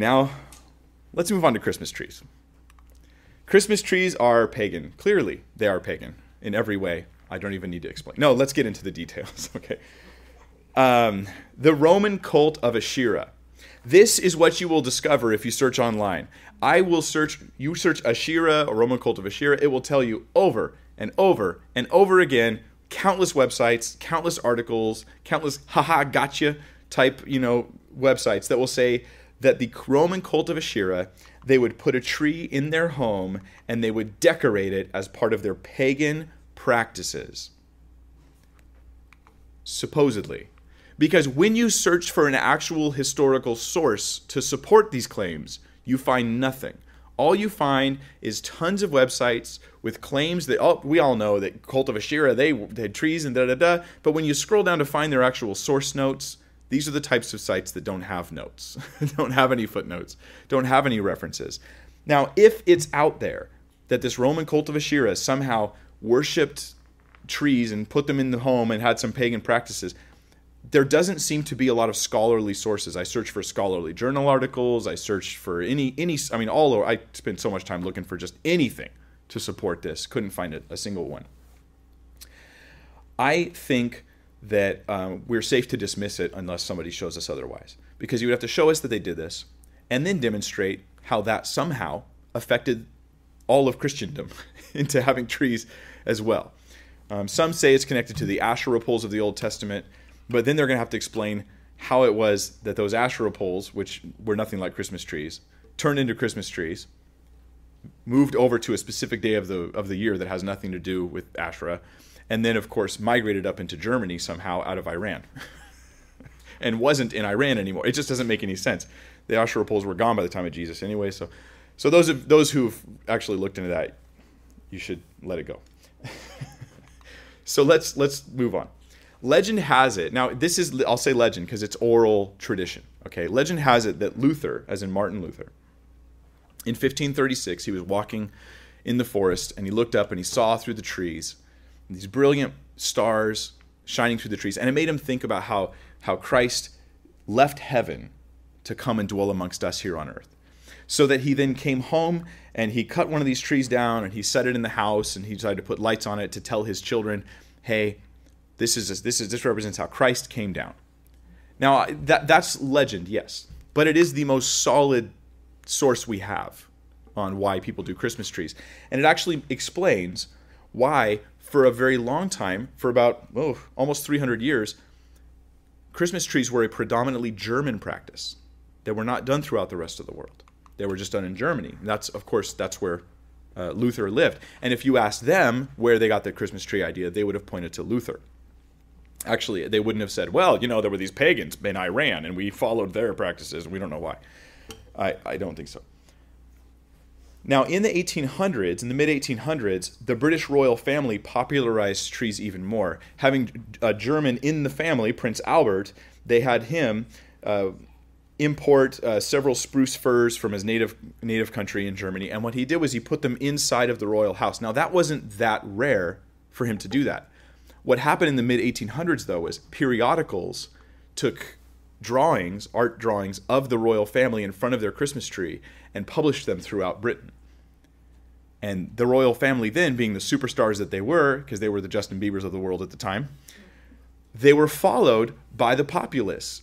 Now, let's move on to Christmas trees. Christmas trees are pagan. Clearly, they are pagan in every way. I don't even need to explain. No, let's get into the details. okay. Um, the Roman cult of Asherah. This is what you will discover if you search online. I will search, you search Asherah or Roman cult of Asherah, it will tell you over and over and over again countless websites, countless articles, countless haha gotcha type, you know, websites that will say that the Roman cult of Asherah, they would put a tree in their home and they would decorate it as part of their pagan practices. Supposedly. Because when you search for an actual historical source to support these claims, you find nothing. All you find is tons of websites with claims that oh, we all know that cult of Asherah they, they had trees and da da da. But when you scroll down to find their actual source notes, these are the types of sites that don't have notes, don't have any footnotes, don't have any references. Now, if it's out there that this Roman cult of Asherah somehow worshipped trees and put them in the home and had some pagan practices, there doesn't seem to be a lot of scholarly sources. I searched for scholarly journal articles. I searched for any any. I mean, all over. I spent so much time looking for just anything to support this. Couldn't find a, a single one. I think that um, we're safe to dismiss it unless somebody shows us otherwise, because you would have to show us that they did this, and then demonstrate how that somehow affected all of Christendom into having trees as well. Um, some say it's connected to the Asherah poles of the Old Testament. But then they're going to have to explain how it was that those Asherah poles, which were nothing like Christmas trees, turned into Christmas trees, moved over to a specific day of the of the year that has nothing to do with Asherah, and then of course migrated up into Germany somehow out of Iran. and wasn't in Iran anymore. It just doesn't make any sense. The Asherah poles were gone by the time of Jesus anyway, so so those those who've actually looked into that, you should let it go. so let's let's move on. Legend has it. Now, this is, I'll say legend because it's oral tradition. Okay. Legend has it that Luther, as in Martin Luther, in 1536, he was walking in the forest and he looked up and he saw through the trees these brilliant stars shining through the trees. And it made him think about how, how Christ left heaven to come and dwell amongst us here on earth. So that he then came home and he cut one of these trees down and he set it in the house and he decided to put lights on it to tell his children, hey, this is this is this represents how Christ came down. Now that that's legend, yes, but it is the most solid source we have on why people do Christmas trees, and it actually explains why for a very long time, for about oh, almost 300 years, Christmas trees were a predominantly German practice. They were not done throughout the rest of the world. They were just done in Germany. That's of course that's where uh, Luther lived. And if you asked them where they got the Christmas tree idea, they would have pointed to Luther. Actually, they wouldn't have said, well, you know, there were these pagans in Iran and we followed their practices. We don't know why. I, I don't think so. Now, in the 1800s, in the mid 1800s, the British royal family popularized trees even more. Having a German in the family, Prince Albert, they had him uh, import uh, several spruce firs from his native native country in Germany. And what he did was he put them inside of the royal house. Now, that wasn't that rare for him to do that. What happened in the mid 1800s, though, was periodicals took drawings, art drawings of the royal family in front of their Christmas tree and published them throughout Britain. And the royal family, then being the superstars that they were, because they were the Justin Biebers of the world at the time, they were followed by the populace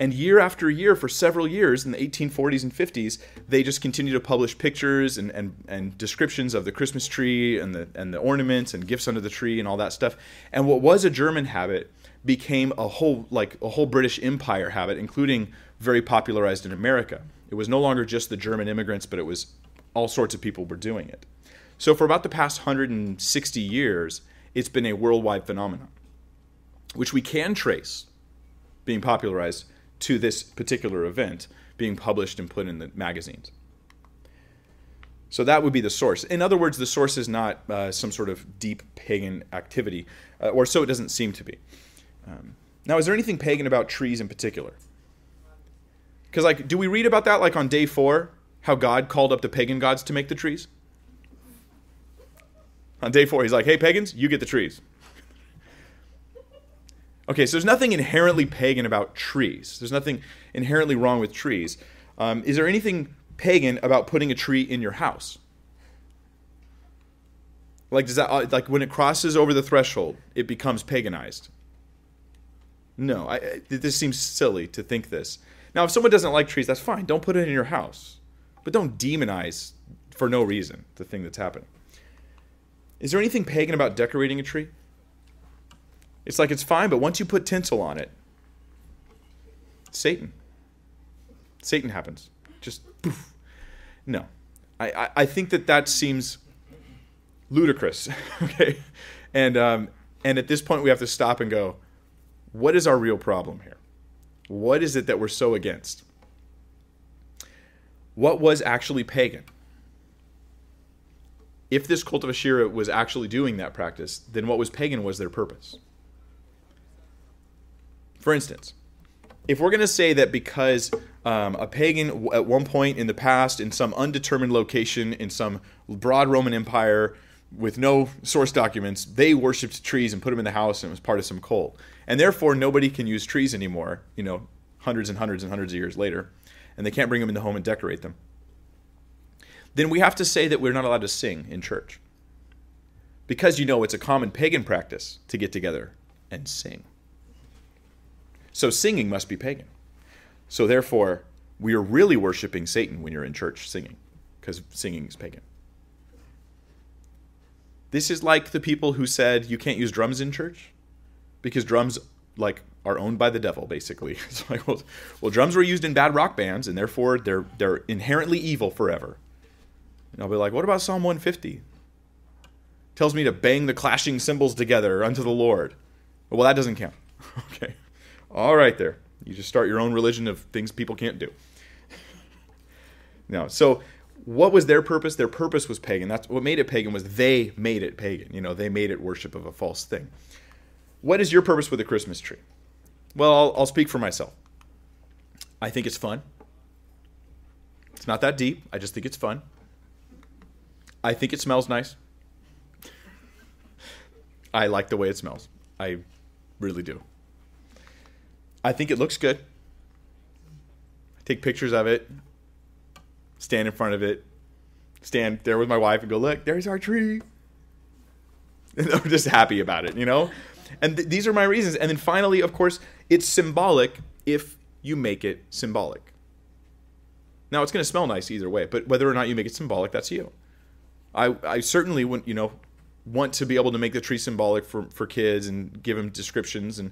and year after year, for several years in the 1840s and 50s, they just continued to publish pictures and, and, and descriptions of the Christmas tree and the, and the ornaments and gifts under the tree and all that stuff. And what was a German habit became a whole like a whole British Empire habit, including very popularized in America. It was no longer just the German immigrants, but it was all sorts of people were doing it. So for about the past 160 years, it's been a worldwide phenomenon, which we can trace being popularized to this particular event being published and put in the magazines. So that would be the source. In other words, the source is not uh, some sort of deep pagan activity, uh, or so it doesn't seem to be. Um, now, is there anything pagan about trees in particular? Because, like, do we read about that, like, on day four, how God called up the pagan gods to make the trees? On day four, he's like, hey, pagans, you get the trees. Okay, so there's nothing inherently pagan about trees. There's nothing inherently wrong with trees. Um, is there anything pagan about putting a tree in your house? Like does that uh, like when it crosses over the threshold, it becomes paganized? No, I, this seems silly to think this. Now, if someone doesn't like trees, that's fine. Don't put it in your house, but don't demonize for no reason the thing that's happening. Is there anything pagan about decorating a tree? It's like it's fine, but once you put tinsel on it, Satan. Satan happens. Just poof. No. I, I, I think that that seems ludicrous. okay. And, um, and at this point, we have to stop and go, what is our real problem here? What is it that we're so against? What was actually pagan? If this cult of Asherah was actually doing that practice, then what was pagan was their purpose. For instance, if we're going to say that because um, a pagan at one point in the past, in some undetermined location, in some broad Roman Empire, with no source documents, they worshipped trees and put them in the house and it was part of some cult. And therefore, nobody can use trees anymore, you know, hundreds and hundreds and hundreds of years later, and they can't bring them in the home and decorate them. Then we have to say that we're not allowed to sing in church. Because you know it's a common pagan practice to get together and sing. So singing must be pagan. So therefore, we are really worshiping Satan when you're in church singing, because singing is pagan. This is like the people who said you can't use drums in church because drums like are owned by the devil basically. It's like well, well drums were used in bad rock bands and therefore they're they're inherently evil forever. And I'll be like, what about Psalm 150? Tells me to bang the clashing cymbals together unto the Lord. Well, that doesn't count. okay. All right there. You just start your own religion of things people can't do. no. So what was their purpose? Their purpose was pagan. That's what made it pagan was they made it pagan. You know, they made it worship of a false thing. What is your purpose with a Christmas tree? Well, I'll, I'll speak for myself. I think it's fun. It's not that deep. I just think it's fun. I think it smells nice. I like the way it smells. I really do. I think it looks good. I take pictures of it stand in front of it, stand there with my wife and go, look, there's our tree. And I'm just happy about it, you know? And th- these are my reasons. And then finally, of course, it's symbolic if you make it symbolic. Now, it's going to smell nice either way, but whether or not you make it symbolic, that's you. I, I certainly wouldn't, you know, want to be able to make the tree symbolic for, for kids and give them descriptions. And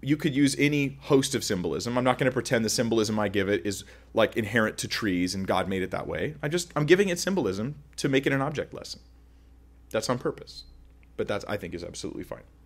you could use any host of symbolism. I'm not going to pretend the symbolism i give it is like inherent to trees and god made it that way. I just i'm giving it symbolism to make it an object lesson. That's on purpose. But that's i think is absolutely fine